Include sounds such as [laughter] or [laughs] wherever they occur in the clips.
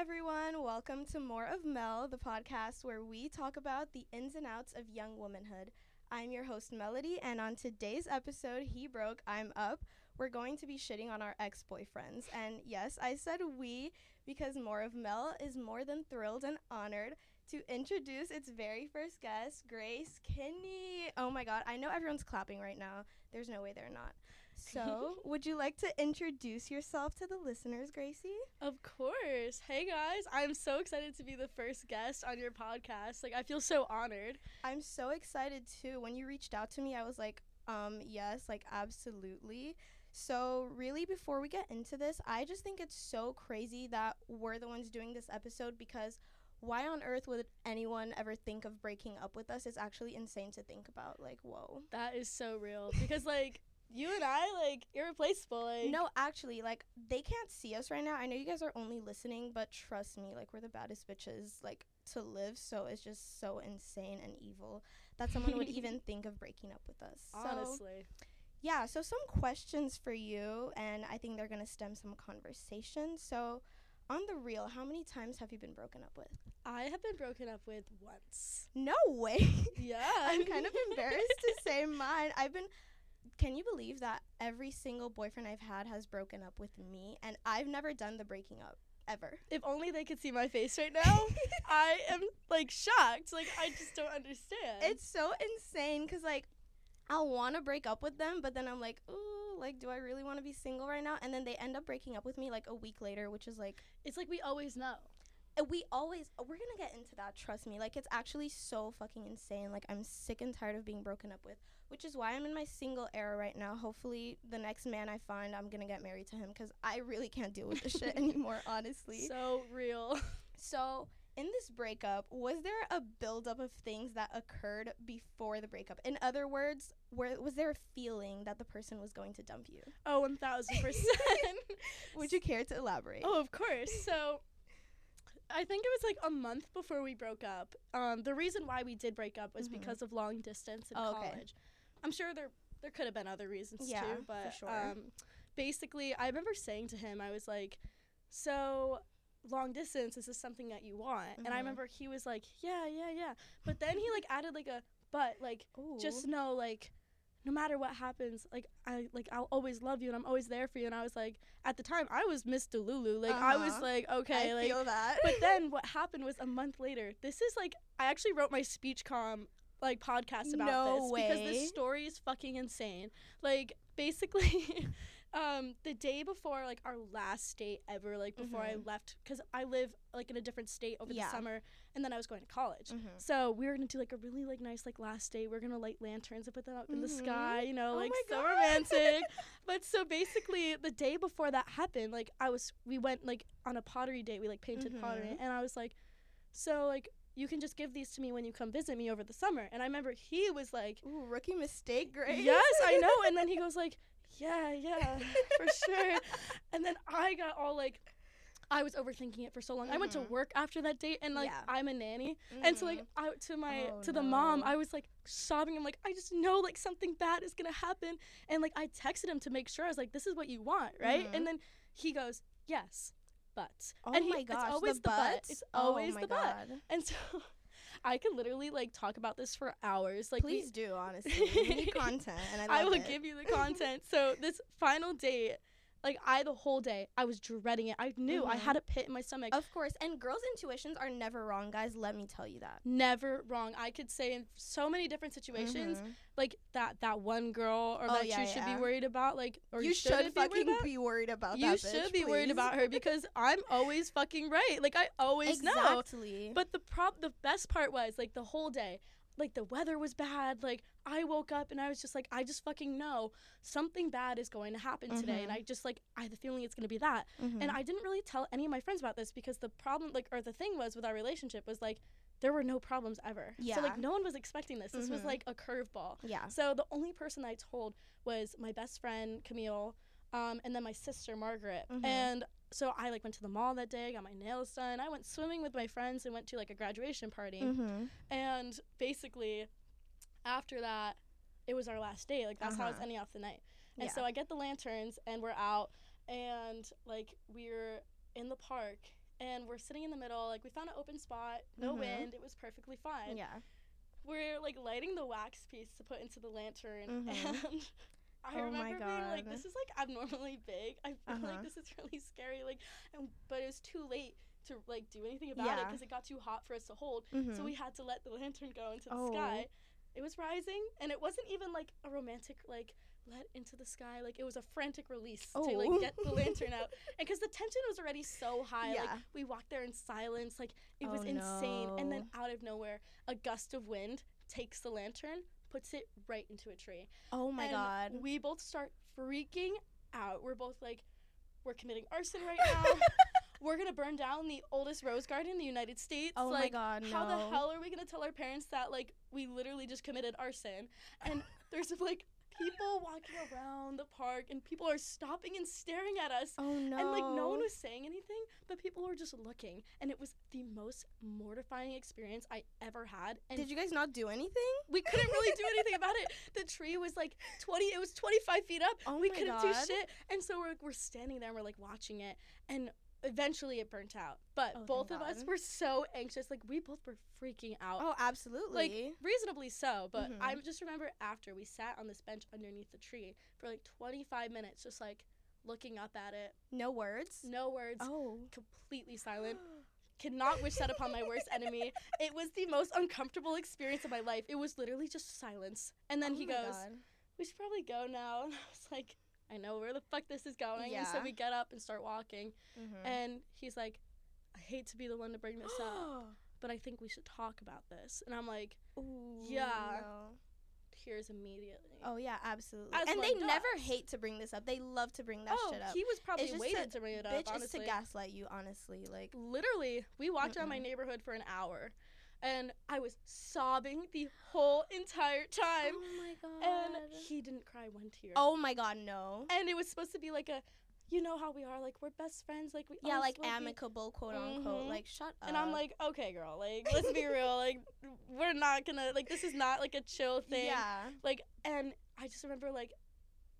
everyone. Welcome to More of Mel, the podcast where we talk about the ins and outs of young womanhood. I'm your host, Melody, and on today's episode, He Broke, I'm Up, we're going to be shitting on our ex boyfriends. And yes, I said we because More of Mel is more than thrilled and honored to introduce its very first guest, Grace Kinney. Oh my god, I know everyone's clapping right now. There's no way they're not. So, [laughs] would you like to introduce yourself to the listeners, Gracie? Of course. Hey guys, I'm so excited to be the first guest on your podcast. Like I feel so honored. I'm so excited too. When you reached out to me, I was like, um, yes, like absolutely. So, really, before we get into this, I just think it's so crazy that we're the ones doing this episode because why on earth would anyone ever think of breaking up with us? It's actually insane to think about. Like, whoa. That is so real because like you and I like irreplaceable. Like No, actually, like they can't see us right now. I know you guys are only listening, but trust me, like we're the baddest bitches like to live. So it's just so insane and evil that someone would even [laughs] think of breaking up with us. So, honestly. yeah. So some questions for you, and I think they're gonna stem some conversation. So, on the real, how many times have you been broken up with? I have been broken up with once. No way. [laughs] Yeah. I'm kind of embarrassed to say [laughs] mine. I've been. Can you believe that every single boyfriend I've had has broken up with me, and I've never done the breaking up ever. if only they could see my face right now. [laughs] I am like shocked. Like I just don't understand. It's so insane because like I'll want to break up with them, but then I'm like, ooh, like, do I really want to be single right now? And then they end up breaking up with me like a week later, which is like, it's like we always know. and we always uh, we're gonna get into that. Trust me, like it's actually so fucking insane. Like I'm sick and tired of being broken up with, which is why I'm in my single era right now. Hopefully, the next man I find, I'm gonna get married to him because I really can't deal with this shit [laughs] anymore. Honestly, So real. [laughs] So, in this breakup, was there a buildup of things that occurred before the breakup? In other words, where was there a feeling that the person was going to dump you? Oh, Oh, one thousand [laughs] percent. Would you care to elaborate? Oh, of course. So I think it was like a month before we broke up. Um, the reason why we did break up was Mhm. because of long distance in Oh, okay. I'm sure there there could have been other reasons Yeah, too, but sure. um, basically, I remember saying to him, I was like, "So." Long distance is this something that you want? And I Mhm. remember he was like, "Yeah, yeah, yeah." But then he like added like a but like Ooh. just know like no matter what happens like i like i'll always love you and i'm always there for you and i was like at the time i was miss delulu like i was Uh-huh. like okay I like feel that. but then [laughs] what happened was a month later this is like i actually wrote my speech com like podcast about No this because way. this story is fucking insane like basically [laughs] um the day before like our last date ever like before i Mhm. left because i live like in a different state over Yeah. the summer and then i was going to college Mhm. so we were gonna do like a really like nice like last day. We are gonna light lanterns and put them up in the Mhm. sky, you know, Oh like so romantic. [laughs] but so basically, the day before that happened, like I was, we went like on a pottery date. We like painted pottery, Mhm. and I was like, so like you can just give these to me when you come visit me over the summer. And I remember he was like, Ooh, rookie mistake, Grace. yes, I know. And then he [laughs] goes like, yeah, yeah, for [laughs] sure. And then I got all like. I was overthinking it for so long. I went to Mhm. work after that date, and like Yeah. I'm a nanny, and so like Mhm. I to my Oh, to the mom. I was like sobbing. I'm like, I just know like something bad is gonna happen, and like I texted him to make sure. I was like, this is what you want, right? Mhm. And then he goes, yes, but. oh and he, my gosh, it's always the, the, butt. but. It's oh always my the but. God. And so [laughs] I could literally like talk about this for hours. Like we- Please do, honestly. we [laughs] content, and I I will it. give you the content. so this final date, like I the whole day, I was dreading it. I knew I Mhm. had a pit in my stomach. Of course, and girls' intuitions are never wrong, guys. Let me tell you that. Never wrong. I could say in so many different situations, Mhm. like that that one girl or Oh, that yeah, you should yeah. be worried about, like or you, you, should shouldn't be worried fucking about. be worried about you should be worried about her because [laughs] I'm always fucking right. Like I always know. exactly. But the prob the best part was like the whole day, like the weather was bad. Like I woke up and I was just like, I just fucking know something bad is going to happen today, and Mhm. I just like I have the feeling it's gonna be that. Mhm. And I didn't really tell any of my friends about this because the problem, like, or the thing was with our relationship was like there were no problems ever. Yeah. So like no one was expecting this. This was Mhm. like a curveball. yeah. So the only person I told was my best friend Camille, um, and then my sister Margaret. Mhm. And so I like went to the mall that day, got my nails done. I went swimming with my friends and went to like a graduation party. Mm-hmm. And basically, after that, it was our last day. Like that's how I was Uh-huh. ending off the night. And Yeah. so I get the lanterns and we're out and like we're in the park and we're sitting in the middle. Like we found an open spot, no Mhm. wind. It was perfectly fine. Yeah. We're like lighting the wax piece to put into the lantern, Mhm. [laughs] and I Oh my remember being like, "This is like abnormally big. I feel Uh-huh. like this is really scary." Like, and but it was too late to like do anything about it because it got too hot for us to hold. Mhm. So we had to let the lantern go into the Oh. sky. It was rising, and it wasn't even like a romantic like let into the sky. Like it was a frantic release to Oh. like get the lantern out, [laughs] and because the tension was already so high, Yeah. like we walked there in silence. Like it was Oh, insane, and then out of nowhere, a gust of wind takes the lantern, puts it right into a tree. Oh my and god. We both start freaking out. We're both like, we're committing arson right now. [laughs] we're gonna burn down the oldest rose garden in the United States. oh like, my god. No. how the hell are we gonna tell our parents that like we literally just committed arson? And [laughs] there's like people walking around the park and people are stopping and staring at us. Oh no. And like no one was saying anything, but people were just looking, and it was the most mortifying experience I ever had. And Did you guys not do anything? we couldn't really do [laughs] anything about it. The tree was like twenty. It was twenty five feet up. Oh we couldn't do shit, and so we're we're standing there. and We're like watching it, and eventually it burnt out. But Oh, both of us were so anxious. Like we both were freaking out. Oh, absolutely. Like reasonably so, but Mhm. I just remember after we sat on this bench underneath the tree for like 25 minutes, just like looking up at it, no words. no words, Oh. completely silent. [gasps] Cannot wish that upon my worst enemy. It was the most uncomfortable experience of my life. It was literally just silence. And then Oh he goes, God. We should probably go now. [laughs] And I was like, I know where the fuck this is going. And so we get up and start walking. Mhm. And he's like, I hate to be the one to bring this up, [gasps] but I think we should talk about this. And I'm like, Ooh, Yeah. no. tears immediately. Oh yeah, absolutely. As and they never hate to bring this up. They love to bring that oh, shit up. he was probably It's waited to- to, bring it up. Bitch, honestly, it's to gaslight you, honestly. Like, literally, we walked around my neighborhood for an hour, and I was sobbing the whole entire time. oh my god. and he didn't cry one tear. oh my god, no. And it was supposed to be like a, you know how we are, like we're best friends, like we Yeah, like will be. amicable, quote unquote. Mhm. Like, shut up. And I'm like, okay, girl, like let's be [laughs] real, like we're not gonna like this is not like a chill thing. yeah. Like, and I just remember like,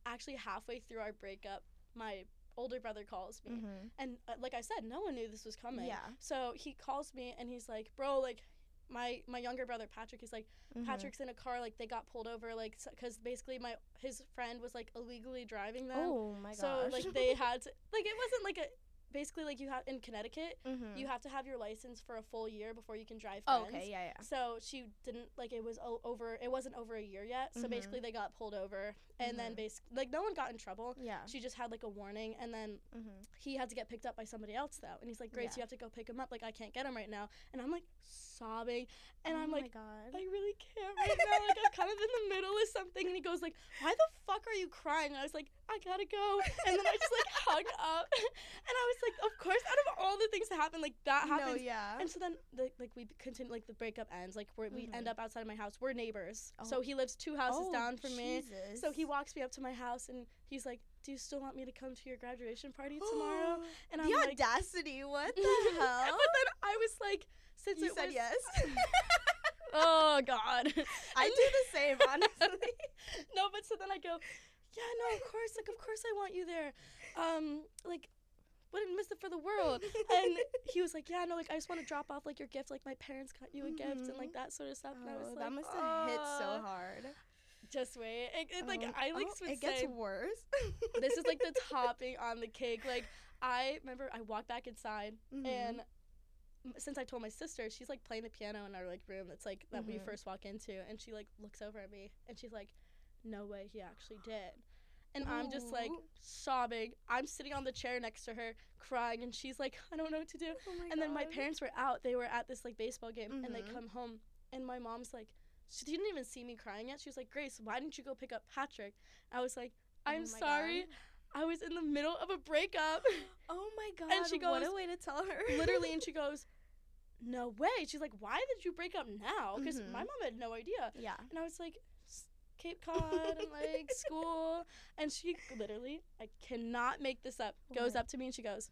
actually halfway through our breakup, my older brother calls me, Mm-hmm. and uh, like I said, no one knew this was coming. Yeah. So he calls me and he's like, bro, like. My, my younger brother Patrick is like Mhm. Patrick's in a car like they got pulled over like because basically my his friend was like illegally driving them Oh my gosh. so like they [laughs] had to like it wasn't like a basically like you have in Connecticut Mhm. you have to have your license for a full year before you can drive Oh, okay, yeah, yeah. So she didn't like it was o- over. It wasn't over a year yet. So Mhm. basically they got pulled over, and then Mhm. basically like no one got in trouble. Yeah. She just had like a warning, and then Mm-hmm. he had to get picked up by somebody else though. And he's like, Grace, Yeah. you have to go pick him up. Like I can't get him right now. And I'm like sobbing, and oh I'm like. god. I really can't right now. Like I'm kind of in the middle of something, and he goes like, "Why the fuck are you crying?" And I was like, "I gotta go." And then I just like [laughs] hung up, [laughs] and I was like, "Of course, out of all the things that happen, like that no, yeah. And so then, the, like we continue, like the breakup ends. Like we're, we end Mhm. up outside of my house. We're neighbors, Oh. so he lives two houses oh, down from me. Jesus. So he walks me up to my house, and he's like, "Do you still want me to come to your graduation party [gasps] tomorrow?" And I'm the like, audacity. What the [laughs] hell? but then I was like, since you it said was, yes. oh God, I do the same, honestly. no, but so then I go, yeah, no, of course, like, of course I want you there. Um, like, wouldn't miss it for the world. And he was like, yeah, no, like, I just want to drop off, like, your gift. Like, my parents got you a gift and, like, that sort of stuff. and I was Oh, like, that must have hit so "Uh, hard. Just wait. It, it, like, Um, I, like, oh, it gets say, worse. this is, like, the [laughs] topping on the cake. Like, I remember I walked back inside Mhm. and since I told my sister, she's like playing the piano in our like room that's like that we Mhm. first walk into, and she like looks over at me and she's like, "No way, he actually did." And I'm just like sobbing. I'm sitting on the chair next to her, crying, and she's like, "I don't know what to do." Oh and then my parents were out. They were at this like baseball game, and they Mhm. come home, and my mom's like, she didn't even see me crying yet. She was like, "Grace, why didn't you go pick up Patrick?" I was like, Oh "I'm my sorry. God. I was in the middle of a breakup." [gasps] Oh my god. And she goes, what a way to tell her. literally and [laughs] she goes no way she's like why did you break up now because Mhm. my mom had no idea yeah. and i was like "S- cape cod and like [laughs] school and she literally i cannot make this up oh goes What? up to me and she goes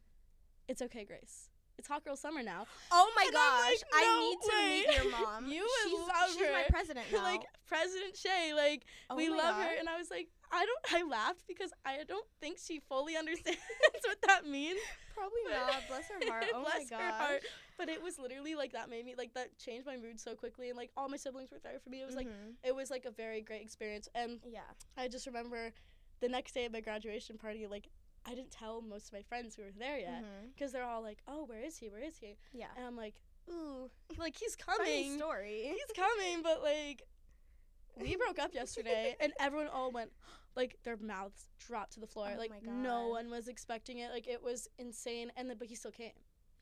it's okay grace it's hot girl summer now Oh my And gosh. like, I "No need to meet your mom. [laughs] You would she's, love she's my president [laughs] now. like president shay like oh we love God. her and i was like I don't. I laughed because I don't think she fully understands what that means. Probably. Bless her heart. [laughs] Oh Bless my gosh. But it was literally like that made me like that changed my mood so quickly, and like all my siblings were there for me. It was like Mhm. it was like a very great experience, and yeah. I just remember the next day at my graduation party, like I didn't tell most of my friends who were there yet because they're all like, "Oh, where is he? Where is he?" Yeah. And I'm like, "Ooh, [laughs] like he's Funny coming." story. he's [laughs] coming, but like we broke up yesterday and everyone all went like their mouths dropped to the floor. Oh like no one was expecting it. Like it was insane and then but he still came.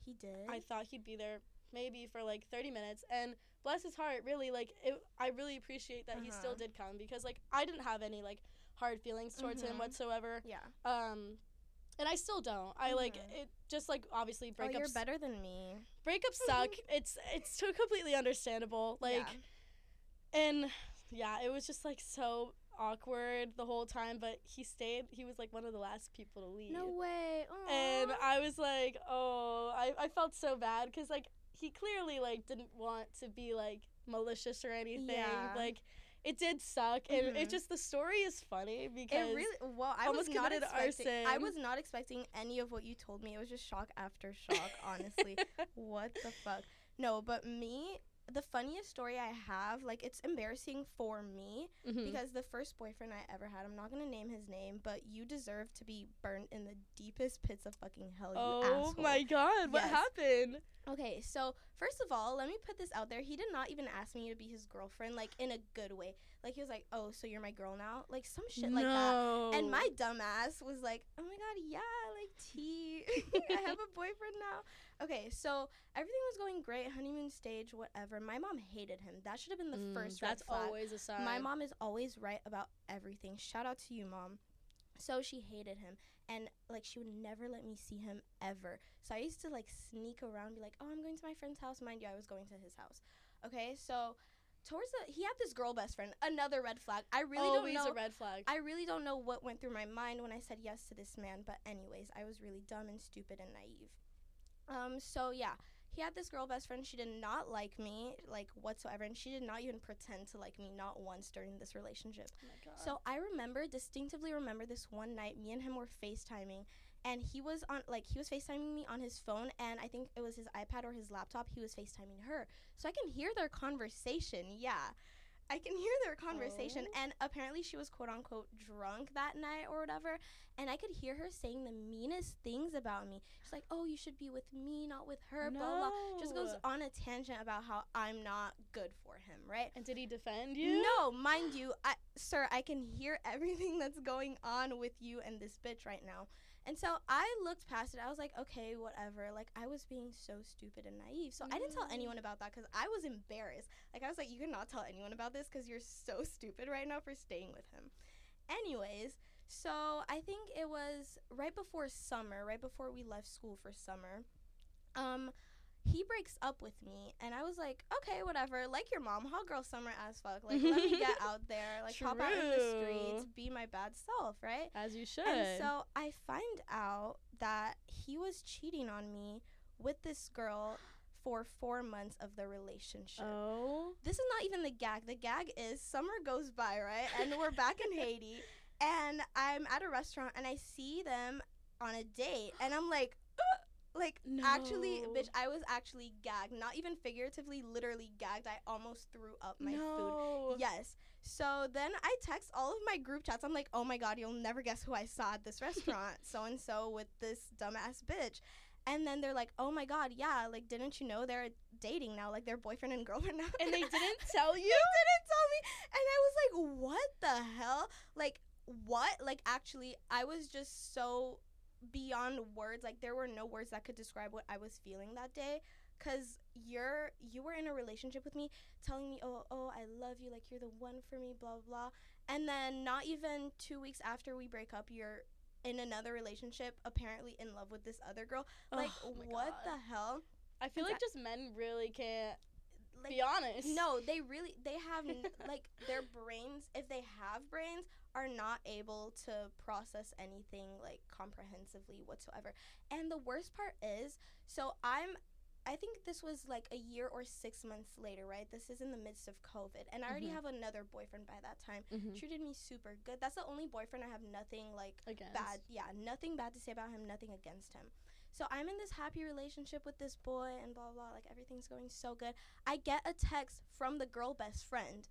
He did. I thought he'd be there maybe for like 30 minutes and bless his heart really like it, I really appreciate that he still Uh-huh. did come because like I didn't have any like hard feelings towards him Mhm. whatsoever. yeah. Um and I still don't. I like Mhm. it just like obviously Oh, you're better than me. breakups suck. [laughs] it's it's so completely understandable. Like yeah. and yeah, it was just like so awkward the whole time, but he stayed. He was like one of the last people to leave. No way. And I was like, oh, I, I felt so bad because like he clearly like didn't want to be like malicious or anything. Yeah. Like it did suck, and Mhm. it just the story is funny because It really well. I was not expecting. I was not expecting any of what you told me. It was just shock after shock. honestly, [laughs] what the fuck? No, but me, the funniest story I have, like it's embarrassing for me Mhm. because the first boyfriend I ever had, I'm not gonna name his name, but you deserve to be burned in the deepest pits of fucking hell. You oh my god, what happened? Okay, so first of all, let me put this out there. He did not even ask me to be his girlfriend, like in a good way. Like he was like, "Oh, so you're my girl now?" Like some shit like that. no. And my dumbass was like, "Oh my god, yeah, like T, [laughs] I have a [laughs] boyfriend now." Okay, so everything was going great, honeymoon stage, whatever. My mom hated him. That should have been the Mm, first. That's always a sign. My mom is always right about everything. Shout out to you, mom. So she hated him and like she would never let me see him ever. So I used to like sneak around be like, "Oh, I'm going to my friend's house." Mind you, I was going to his house. Okay? So towards the he had this girl best friend, another red flag. I really always don't know a red flag. I really don't know what went through my mind when I said yes to this man, but anyways, I was really dumb and stupid and naive. Um, so yeah, he had this girl best friend. She did not like me, like whatsoever, and she did not even pretend to like me, not once during this relationship. oh. So I remember distinctively remember this one night, me and him were FaceTiming, and he was on like he was FaceTiming me on his phone, and I think it was his iPad or his laptop. He was FaceTiming her, so I can hear their conversation. Yeah. I can hear their conversation, Oh. and apparently she was quote unquote drunk that night or whatever. And I could hear her saying the meanest things about me. She's like, "Oh, you should be with me, not with her." Blah blah. blah. Just goes on a tangent about how I'm not good for him, right? And did he defend you? No, mind you, I, sir, I can hear everything that's going on with you and this bitch right now. And so I looked past it. I was like, okay, whatever. Like, I was being so stupid and naive. So I didn't tell Mm. anyone about that because I was embarrassed. Like, I was like, you cannot tell anyone about this because you're so stupid right now for staying with him. Anyways, so I think it was right before summer, right before we left school for summer. Um, he breaks up with me, and I was like, okay, whatever. Like your mom, hot girl summer as fuck. Like, let me get [laughs] out there, like, pop out in the streets, be my bad self, right? As you should. And so I find out that he was cheating on me with this girl for four months of the relationship. oh. This is not even the gag. The gag is summer goes by, right? And we're back in [laughs] Haiti, and I'm at a restaurant and I see them on a date, and I'm like, Like actually, bitch, I was actually gagged, not even figuratively, literally gagged. I almost threw up my food. Yes. So then I text all of my group chats. I'm like, oh my god, you'll never guess who I saw at this [laughs] restaurant. so and so with this dumbass bitch. And then they're like, oh my god, yeah, like didn't you know they're dating now? Like they're boyfriend and girlfriend now. And they [laughs] didn't tell you? they you? didn't tell me. And I was like, what the hell? Like what? Like actually, I was just so beyond words. Like there were no words that could describe what I was feeling that day. Cause you're you were in a relationship with me, telling me, oh oh I love you, like you're the one for me, blah blah. And then not even two weeks after we break up, you're in another relationship, apparently in love with this other girl. Oh like Oh what God. the hell? I feel like just men really can't Like be honest. no, they really they have n- [laughs] like their brains, if they have brains, are not able to process anything like comprehensively whatsoever. And the worst part is, so I'm I think this was like a year or six months later, right? This is in the midst of COVID, and I already Mhm. have another boyfriend by that time. Mm-hmm. Treated me super good. That's the only boyfriend I have nothing like Again. bad. Yeah, nothing bad to say about him. Nothing against him. So I'm in this happy relationship with this boy, and blah blah. blah, Like everything's going so good. I get a text from the girl best friend.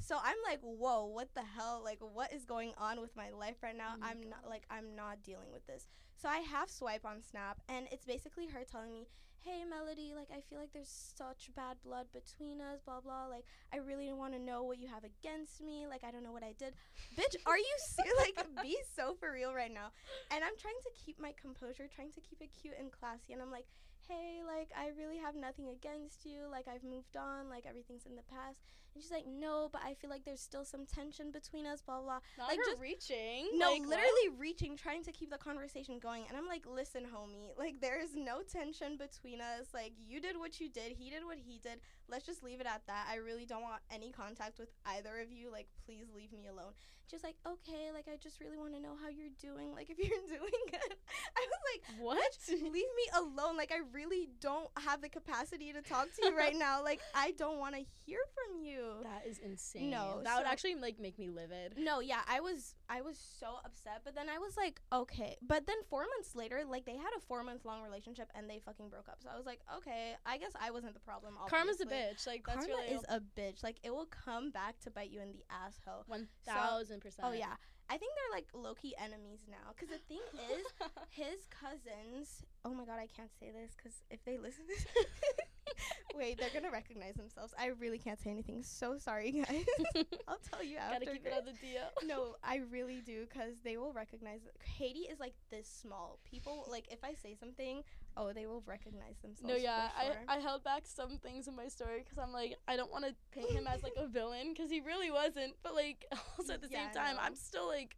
So I'm like, whoa, what the hell? Like, what is going on with my life right now? Oh I'm not like I'm not dealing with this. So I half swipe on Snap, and it's basically her telling me, "Hey, Melody, like I feel like there's such bad blood between us, blah blah. Like I really want to know what you have against me. Like I don't know what I did, bitch. Are you [laughs] se- like be so for real right now?" And I'm trying to keep my composure, trying to keep it cute and classy, and I'm like, "Hey, like I really have nothing against you. Like I've moved on. Like everything's in the past." And she's like, "No, but I feel like there's still some tension between us, blah blah." Not like, her just- reaching. No, like, what? literally reaching, trying to keep the conversation going. And I'm like, listen, homie, like, there is no tension between us. Like, you did what you did, he did what he did. Let's just leave it at that. I really don't want any contact with either of you. Like, please leave me alone. She's like, okay, like, I just really want to know how you're doing. Like, if you're [laughs] doing good. [laughs] I was like, What? [laughs] leave me alone. Like, I really don't have the capacity to talk to you right now. Like, I don't want to hear from you. That is insane. No, that would actually like make me livid. No, yeah, I was I was so upset, but then I was like, okay. But then 4 months later, like they had a 4 month long relationship and they fucking broke up. So I was like, okay, I guess I wasn't the problem. Karma's a bitch. Like that's Karma really is a bitch. Like it will come back to bite you in the asshole. one thousand percent. Oh yeah. I think they're like low key enemies now cuz the thing is [laughs] his cousins. Oh my god, I can't say this cuz if they listen [laughs] [laughs] [laughs] Wait, they're to recognize themselves. I really can't say anything. So sorry, [laughs] guys. [laughs] I'll tell you after. Gotta keep it on the DL. no, I really do because they will recognize it. Haiti is like this small. People like if I say something, oh, they will recognize themselves. No, yeah, sure. I, I held back some things in my story because I'm like, I don't want to paint him as like a villain because he really wasn't. But like, also at the Yeah, same time. I'm still like,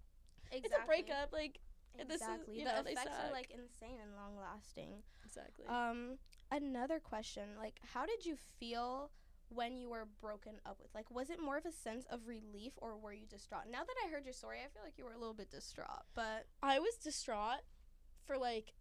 exactly. it's a breakup. Like, this is- Exactly. the know, effects are like insane and long lasting. exactly. Um, another question, like, how did you feel when you were broken up with? Like, was it more of a sense of relief or were you distraught? Now that I heard your story, I feel like you were a little bit distraught, but I was distraught for like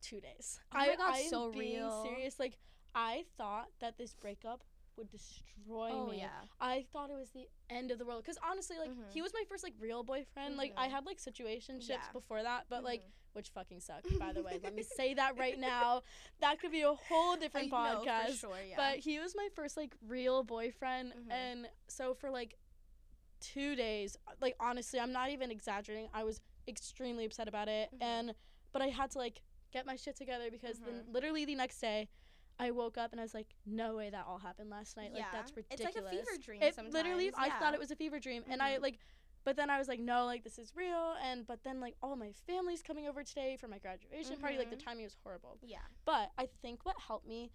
two days. Oh my I, God, I so real. serious. Like, I thought that this breakup would destroy oh me. yeah, I thought it was the end of the world because honestly, like Mhm. he was my first like real boyfriend. Like I Mhm. had like situationships Yeah. before that, but like Mhm. which fucking sucked. By the way, let me say that right [laughs] now. That could be a whole different I know, podcast. for sure, yeah. But he was my first like real boyfriend, Mhm. and so for like two days, like honestly, I'm not even exaggerating. I was extremely upset about it, Mhm. and but I had to like get my shit together because then literally the next day. I woke up and I was like, "No way, that all happened last night. Like that's ridiculous." It's like a fever dream It literally, sometimes, I thought it was a fever dream, and I Mhm. like, but then I was like, no, like this is real, and but then like all my family's coming over today for my graduation party. Like the Mhm. timing was horrible, yeah. but I think what helped me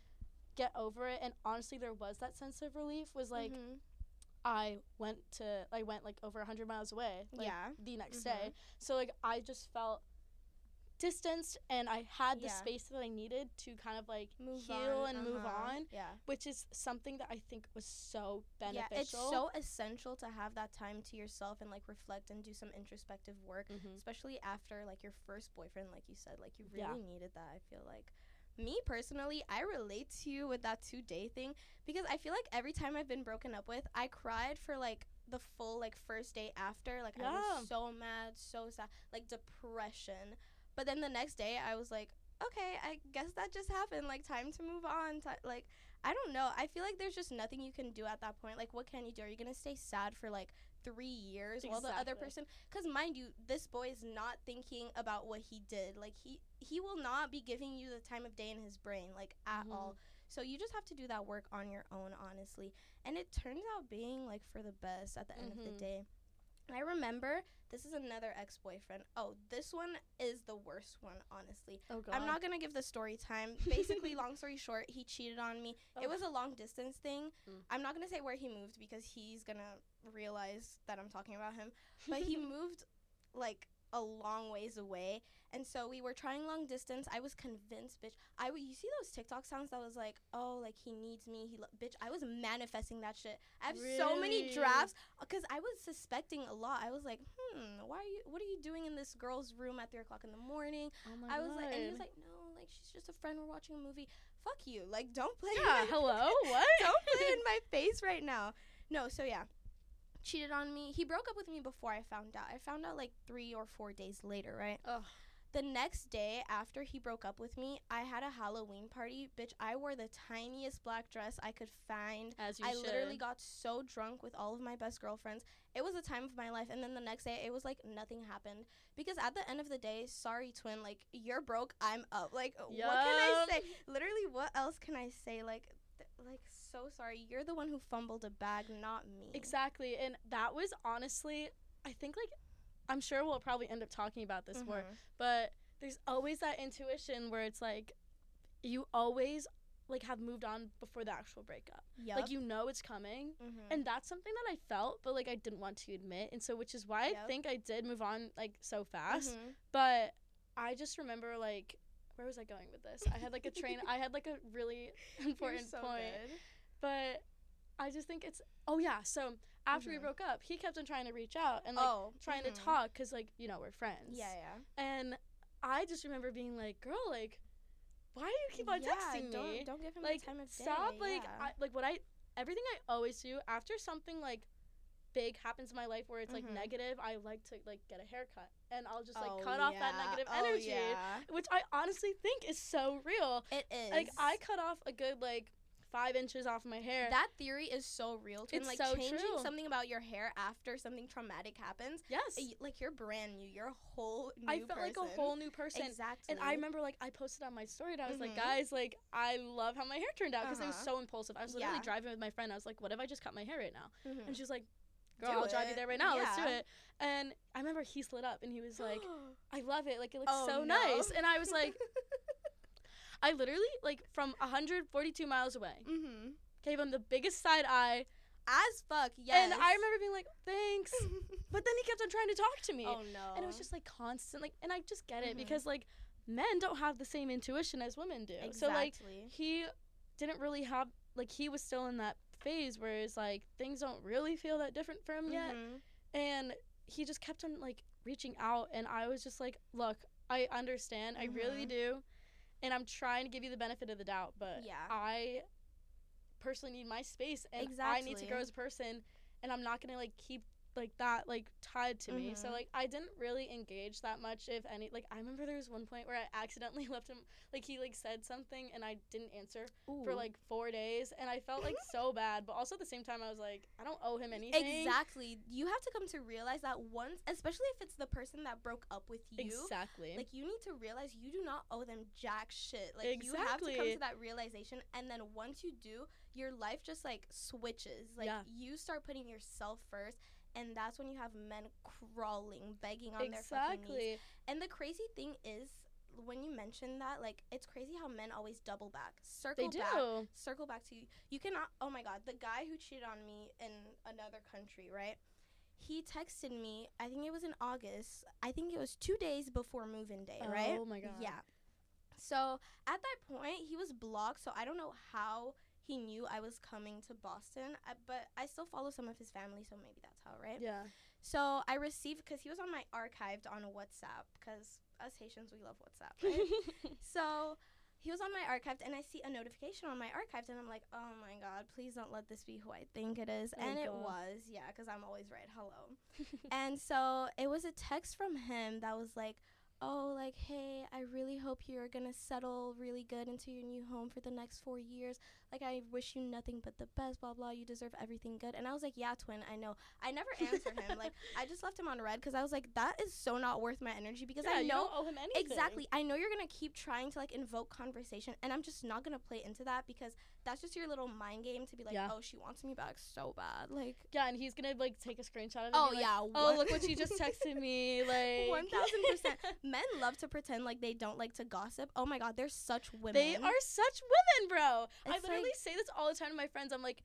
get over it, and honestly, there was that sense of relief, was like Mhm. I went to, I went like over hundred miles away, like, Yeah. the next Mhm. day. So like I just felt distanced, and I had the Yeah. space that I needed to kind of like Move heal on, and move uh-huh. on, Yeah. which is something that I think was so beneficial. Yeah, it's so essential to have that time to yourself and like reflect and do some introspective work, Mhm. especially after like your first boyfriend, like you said, like you really Yeah. needed that. I feel like. Me personally, I relate to you with that two day thing because I feel like every time I've been broken up with, I cried for like the full like first day after. Like I was so mad, so sad, like depression. But then the next day, I was like, okay, I guess that just happened. Like time to move on. Like I don't know. I feel like there's just nothing you can do at that point. Like, what can you do? Are you gonna stay sad for like three years while the other person? Because mind you, this boy is not thinking about what he did. Like he he will not be giving you the time of day in his brain, like at Mhm. all. So you just have to do that work on your own, honestly. And it turns out being like for the best at the end of the Mhm. day. I remember this is another ex boyfriend. Oh, this one is the worst one, honestly. Oh god. I'm not gonna give the story time. [laughs] Basically, long story short, he cheated on me. It was a long distance thing. Mm. I'm not gonna say where he moved because he's gonna realize that I'm talking about him. But he [laughs] moved like a long ways away. And so we were trying long distance. I was convinced, bitch. I w- you see those TikTok sounds that was like, oh, like he needs me. He lo- bitch. I was manifesting that shit. I have so many drafts because I was suspecting a lot. I was like, hmm, why are you? What are you doing in this girl's room at three o'clock in the morning? Oh my I was like, and he was like, no, like she's just a friend. We're watching a movie. Fuck you. Like, don't play. yeah, hello, [laughs] what? don't play [laughs] in my face right now. No, so yeah. Cheated on me. He broke up with me before I found out. I found out like three or four days later, right? Ugh. The next day after he broke up with me, I had a Halloween party. Bitch, I wore the tiniest black dress I could find. As you I should. literally got so drunk with all of my best girlfriends. It was a time of my life. And then the next day, it was like nothing happened. Because at the end of the day, sorry, twin, like, you're broke, I'm up. Like, what can I say? Literally, what else can I say? Like, like, so sorry. You're the one who fumbled a bag, not me. Exactly. And that was honestly, I think, like, I'm sure we'll probably end up talking about this more, Mhm. but there's always that intuition where it's like, you always, like, have moved on before the actual breakup. Yup. Like, you know it's coming. Mhm. And that's something that I felt, but, like, I didn't want to admit. And so, which is why I think I did move on, like, so fast. Mhm. But I just remember, like, where was I going with this? I had, like, a train, I had, like, a [laughs] really important so point. good. But I just think it's oh yeah. So after Mhm. we broke up, he kept on trying to reach out and like oh, trying mhm. to talk because like you know we're friends. Yeah, yeah. And I just remember being like, girl, like, why do you keep on yeah, texting don't, me? Don't give him like, the time of day. stop. Like, yeah. I, like what I everything I always do after something like big happens in my life where it's like Mhm. negative, I like to like get a haircut and I'll just like Oh, cut off that negative Oh, energy, yeah. which I honestly think is so real. It is. Like I cut off a good like five inches off my hair. that theory is so real. Twin. It's like so changing true. something about your hair after something traumatic happens. yes. y- Like you're brand new. You're a whole new I felt like a whole new person. Exactly. And I remember, like, I posted on my story, and I was like, Mhm. guys, like, I love how my hair turned out because it was Uh-huh. so impulsive. I was literally Yeah. driving with my friend. I was like, what if I just cut my hair right now? Mhm. And she was like, girl, Do I'll drive you there right now. Let's do it. And I remember he slid up, and he was like, [gasps] I love it. Like, it looks Oh, so no. nice. And I was like, [laughs] I literally, like, from 142 miles away, mm-hmm. gave him the biggest side eye. As fuck. Yes. And I remember being like, thanks. [laughs] But then he kept on trying to talk to me. oh no. and it was just like constant like and i just get it Mhm. because like men don't have the same intuition as women do exactly. so like he didn't really have like he was still in that phase where it's like things don't really feel that different for him yet Mhm. and he just kept on like reaching out and i was just like look i understand i really Mhm. do and i'm trying to give you the benefit of the doubt but Yeah. i personally need my space and i need to grow as a person and i'm not gonna like keep like that like tied to me so Mhm. like i didn't really engage that much if any like i remember there was one point where i accidentally [laughs] left him like he like said something and i didn't answer for like four days and i felt like [laughs] so bad but also at the same time i was like i don't owe him anything Exactly. You have to come to realize that once, especially if it's the person that broke up with you, exactly like you need to realize you do not owe them jack shit. Like you have to come to that realization and then once you do, your life just like switches. Like Yeah. you start putting yourself first and that's when you have men crawling, begging on their fucking knees. exactly And the crazy thing is when you mention that, like it's crazy how men always double back. they Circle do back circle back to you. You cannot. Oh my God, the guy who cheated on me in another country, right? He texted me. I think it was in August. I think it was two days before move-in day, right? oh my god Yeah. So at that point, he was blocked. So I don't know how he knew I was coming to Boston, I, but I still follow some of his family, so maybe that's how, right? yeah So I received because he was on my archived on WhatsApp because us Haitians we love WhatsApp, right? [laughs] So he was on my archived, and I see a notification on my archived, and I'm like, oh my god, please don't let this be who I think it is. Oh and it was, yeah, because I'm always right. Hello. [laughs] and so it was a text from him that was like, oh, like, hey, I really hope you're gonna settle really good into your new home for the next four years. Like, I wish you nothing but the best, blah, blah. You deserve everything good. And I was like, yeah, twin, I know. I never answered him. Like, [laughs] I just left him on read because I was like, that is so not worth my energy because yeah, I you know don't owe him anything Exactly. I know you're gonna keep trying to like invoke conversation, and I'm just not gonna play into that because that's just your little mind game to be like, Yeah. oh, she wants me back so bad. Like, yeah and he's gonna like take a screenshot of it and oh like, yeah, oh look what she just texted me [laughs] like One thousand percent. [laughs] Men love to pretend like they don't like to gossip. Oh my god, they're such women. They are such women, bro. I It's literally like- say this all the time to my friends. I'm like,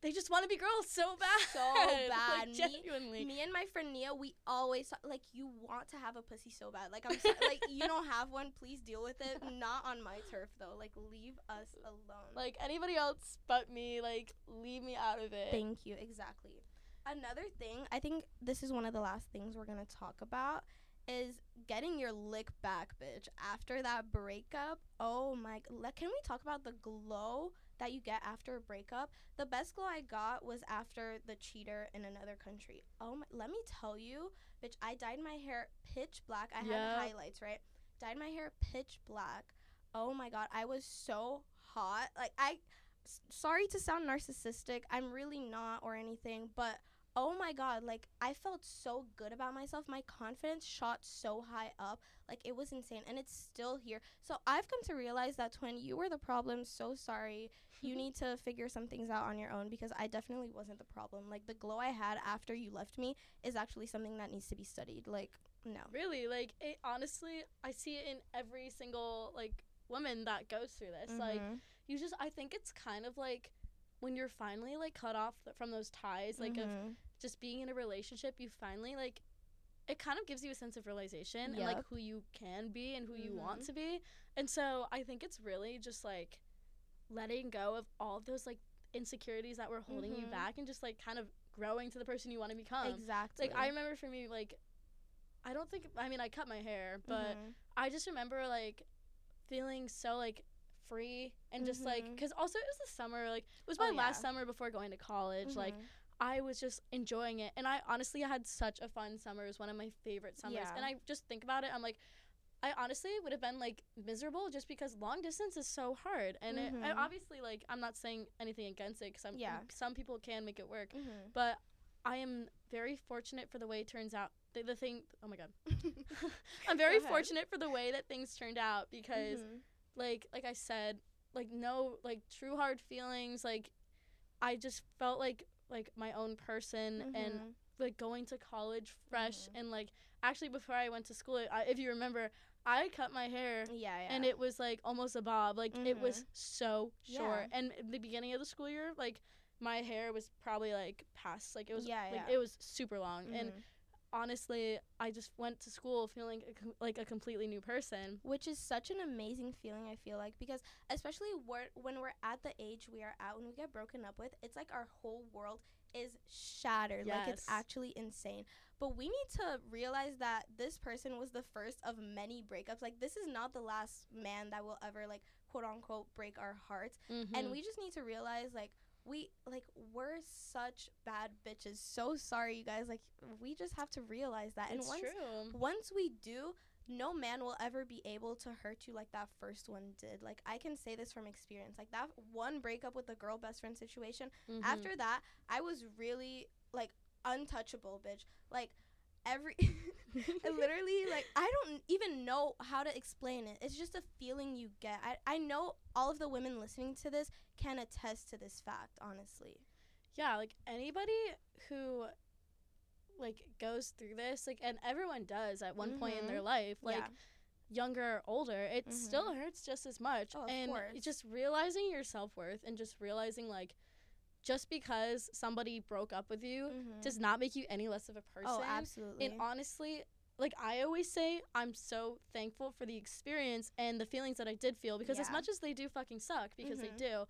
they just want to be girls so [laughs] bad. So Like, bad. Me- genuinely. Me and my friend Nia, we always talk- like you want to have a pussy so bad. Like I'm so, like you don't [laughs] have one, please deal with it. Not on my turf though. Like leave us [laughs] alone. like anybody else but me, like leave me out of it. Thank you. Exactly. Another thing, I think this is one of the last things we're gonna talk about is getting your lick back, bitch. After that breakup, oh my! le- Can we talk about the glow that you get after a breakup? The best glow I got was after the cheater in another country. Oh my! Let me tell you, bitch. I dyed my hair pitch black. I Yeah. had highlights, right? Dyed my hair pitch black. Oh my god, I was so hot. Like I s- sorry to sound narcissistic. I'm really not or anything, but oh my god, like I felt so good about myself. My confidence shot so high up. Like it was insane and it's still here. So I've come to realize that twin, you were the problem. So sorry. You [laughs] need to figure some things out on your own because I definitely wasn't the problem. Like the glow I had after you left me is actually something that needs to be studied. Like no. Really, like it honestly, I see it in every single like woman that goes through this. Like Mhm. you just I think it's kind of like when you're finally like cut off th- from those ties like of Mhm. Just being in a relationship, you finally like it kind of gives you a sense of realization and like who you can be and who you want Mhm. to be. And so I think it's really just like letting go of all of those like insecurities that were holding you Mhm. back and just like kind of growing to the person you want to become. exactly. Like I remember for me like I don't think I mean I cut my hair, but Mhm. I just remember like feeling so like free and just like Mhm. because also it was the summer like it was my Oh, last yeah. summer before going to college like Mhm. I was just enjoying it and I honestly had such a fun summer it was one of my favorite summers Yeah. and I just think about it I'm like I honestly would have been like miserable just because long distance is so hard and it, Mhm. and obviously like I'm not saying anything against it because Yeah. some people can make it work Mhm. but I am very fortunate for the way it turns out the, the thing oh my god [laughs] [laughs] I'm very Go fortunate for the way that things turned out because Mhm. like like I said, like no like true hard feelings, like I just felt like like my own person and Mhm. like going to college fresh Mhm. and like actually before I went to school, I, if you remember, I cut my hair yeah, yeah. and it was like almost a bob. Like it was so short. Yeah. And the beginning of the school year, like my hair was probably like past like it was Yeah, like yeah. it was super long and Mhm. Honestly I just went to school feeling a com- like a completely new person. which is such an amazing feeling i feel like because especially we're, when we're at the age we are at when we get broken up with it's like our whole world is shattered. Like it's actually insane. But we need to realize that this person was the first of many breakups. Like this is not the last man that will ever like quote unquote break our hearts. Mm-hmm. and we just need to realize like we like we're such bad bitches so sorry you guys like we just have to realize that and it's once true. once we do, no man will ever be able to hurt you like that first one did. Like I can say this from experience. Like that one breakup with the girl best friend situation. Mhm. After that, I was really like untouchable, bitch. Like every [laughs] [laughs] I literally like I don't even know how to explain it. It's just a feeling you get. I I know all of the women listening to this can attest to this fact, honestly. yeah, like anybody who like goes through this, like and everyone does at one point in their mm-hmm. life, like yeah. younger or older, it still mm-hmm. hurts just as much. Oh, and just realizing your self worth and just realizing like just because somebody broke up with you Mhm. does not make you any less of a person. Oh, absolutely. And honestly, like I always say, I'm so thankful for the experience and the feelings that I did feel because as much as they do fucking suck because Mhm. they do,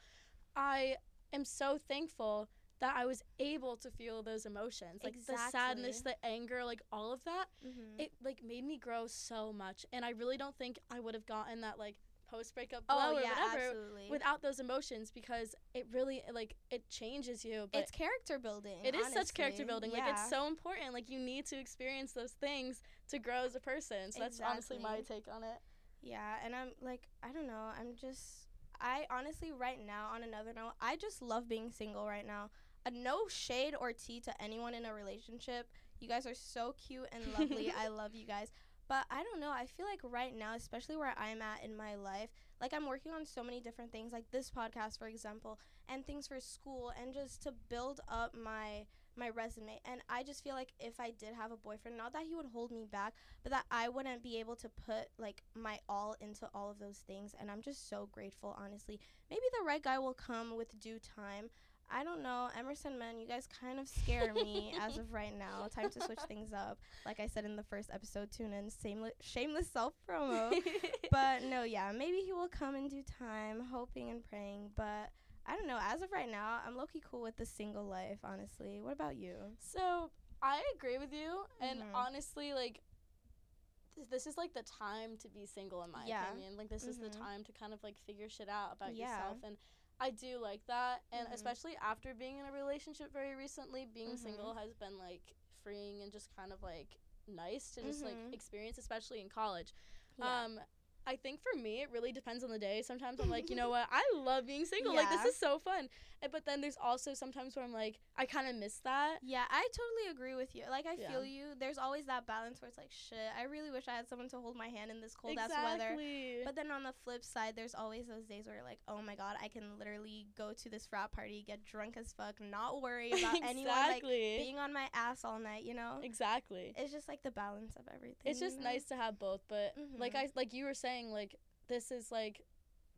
I am so thankful that I was able to feel those emotions. Like the sadness, the anger, like all of that. Mhm. It like made me grow so much. And I really don't think I would have gotten that like post breakup oh or yeah, whatever absolutely. without those emotions because it really like it changes you. But it's character building. it is such character honestly. building. Like it's so important. Like you need to experience those things to grow as a person. So that's honestly my take on it. Yeah, and I'm like, I don't know. I'm just, I honestly, right now, on another note, I just love being single right now. Uh, no shade or tea to anyone in a relationship. You guys are so cute and lovely. [laughs] I love you guys. But I don't know. I feel like right now, especially where I'm at in my life, like I'm working on so many different things, like this podcast, for example, and things for school, and just to build up my my resume. And I just feel like if I did have a boyfriend, not that he would hold me back, but that I wouldn't be able to put like my all into all of those things. And I'm just so grateful, honestly. Maybe the right guy will come with due time. I don't know. Emerson men, you guys kind of scare me as of right now. Time to switch [laughs] things up. Like I said in the first episode, tune in. Shameless, shameless self promo. [laughs] but no, yeah, maybe he will come in due time, hoping and praying. But I don't know. As of right now, I'm low key cool with the single life, honestly. What about you? So I agree with you, and Mhm. honestly, like this is like the time to be single, in my Yeah. opinion. Like this is the Mhm. time to kind of like figure shit out about Yeah. yourself, and I do like that. And Mhm. especially after being in a relationship very recently, being Mhm. single has been like freeing and just kind of like nice to just Mhm. like experience, especially in college. Yeah. Um, I think for me, it really depends on the day. Sometimes I'm like, you know [laughs] what, I love being single. Like this is so fun. And, but then there's also sometimes where I'm like, I kind of miss that. Yeah, I totally agree with you. Like, I Yeah. feel you. There's always that balance where it's like, shit, I really wish I had someone to hold my hand in this cold ass weather. But then on the flip side, there's always those days where you're like, oh my god, I can literally go to this frat party, get drunk as fuck, not worry about [laughs] anyone like being on my ass all night, you know? exactly. It's just like the balance of everything. It's just you know? nice to have both, but like Mhm. I like you were saying, like this is like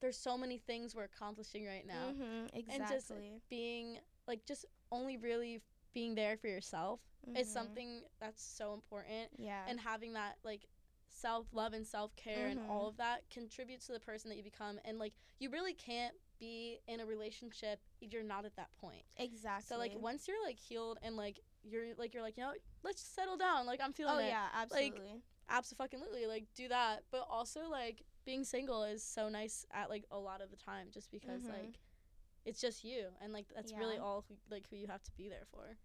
there's so many things we're accomplishing right now. Mhm, And just being like just only really being there for yourself is Mhm. something that's so important. Yeah. and having that like self love and self care and all Mhm. of that contributes to the person that you become and like you really can't be in a relationship if you're not at that point exactly. so like once you're like healed and like you're like you're like you know let's settle down like i'm feeling Oh it yeah, absolutely. Absolutely like do that but also like being single is so nice at like a lot of the time just because Mhm. like it's just you and like that's really all who, like who you have to be there for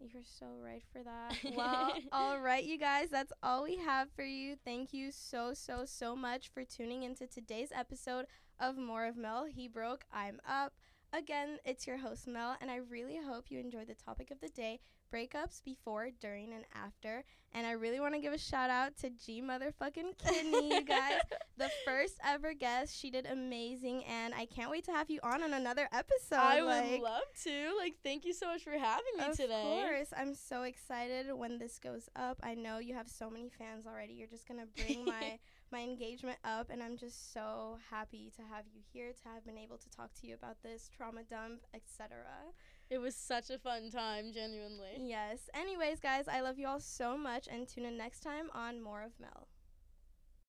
You're so right for that. [laughs] Well, all right, you guys, that's all we have for you. Thank you so, so, so much for tuning into today's episode of More of Mel. He broke, I'm up. Again, it's your host, Mel, and I really hope you enjoyed the topic of the day breakups before, during, and after. And I really want to give a shout out to G motherfucking Kinney, you [laughs] guys. the first ever guest. She did amazing, and I can't wait to have you on on another episode. i like, would love to like thank you so much for having me of today Of course. I'm so excited when this goes up. I know you have so many fans already. You're just going to bring [laughs] my my engagement up and I'm just so happy to have you here to have been able to talk to you about this trauma dump, etc. It was such a fun time, genuinely. Yes. Anyways, guys, I love you all so much and tune in next time on More of Mel.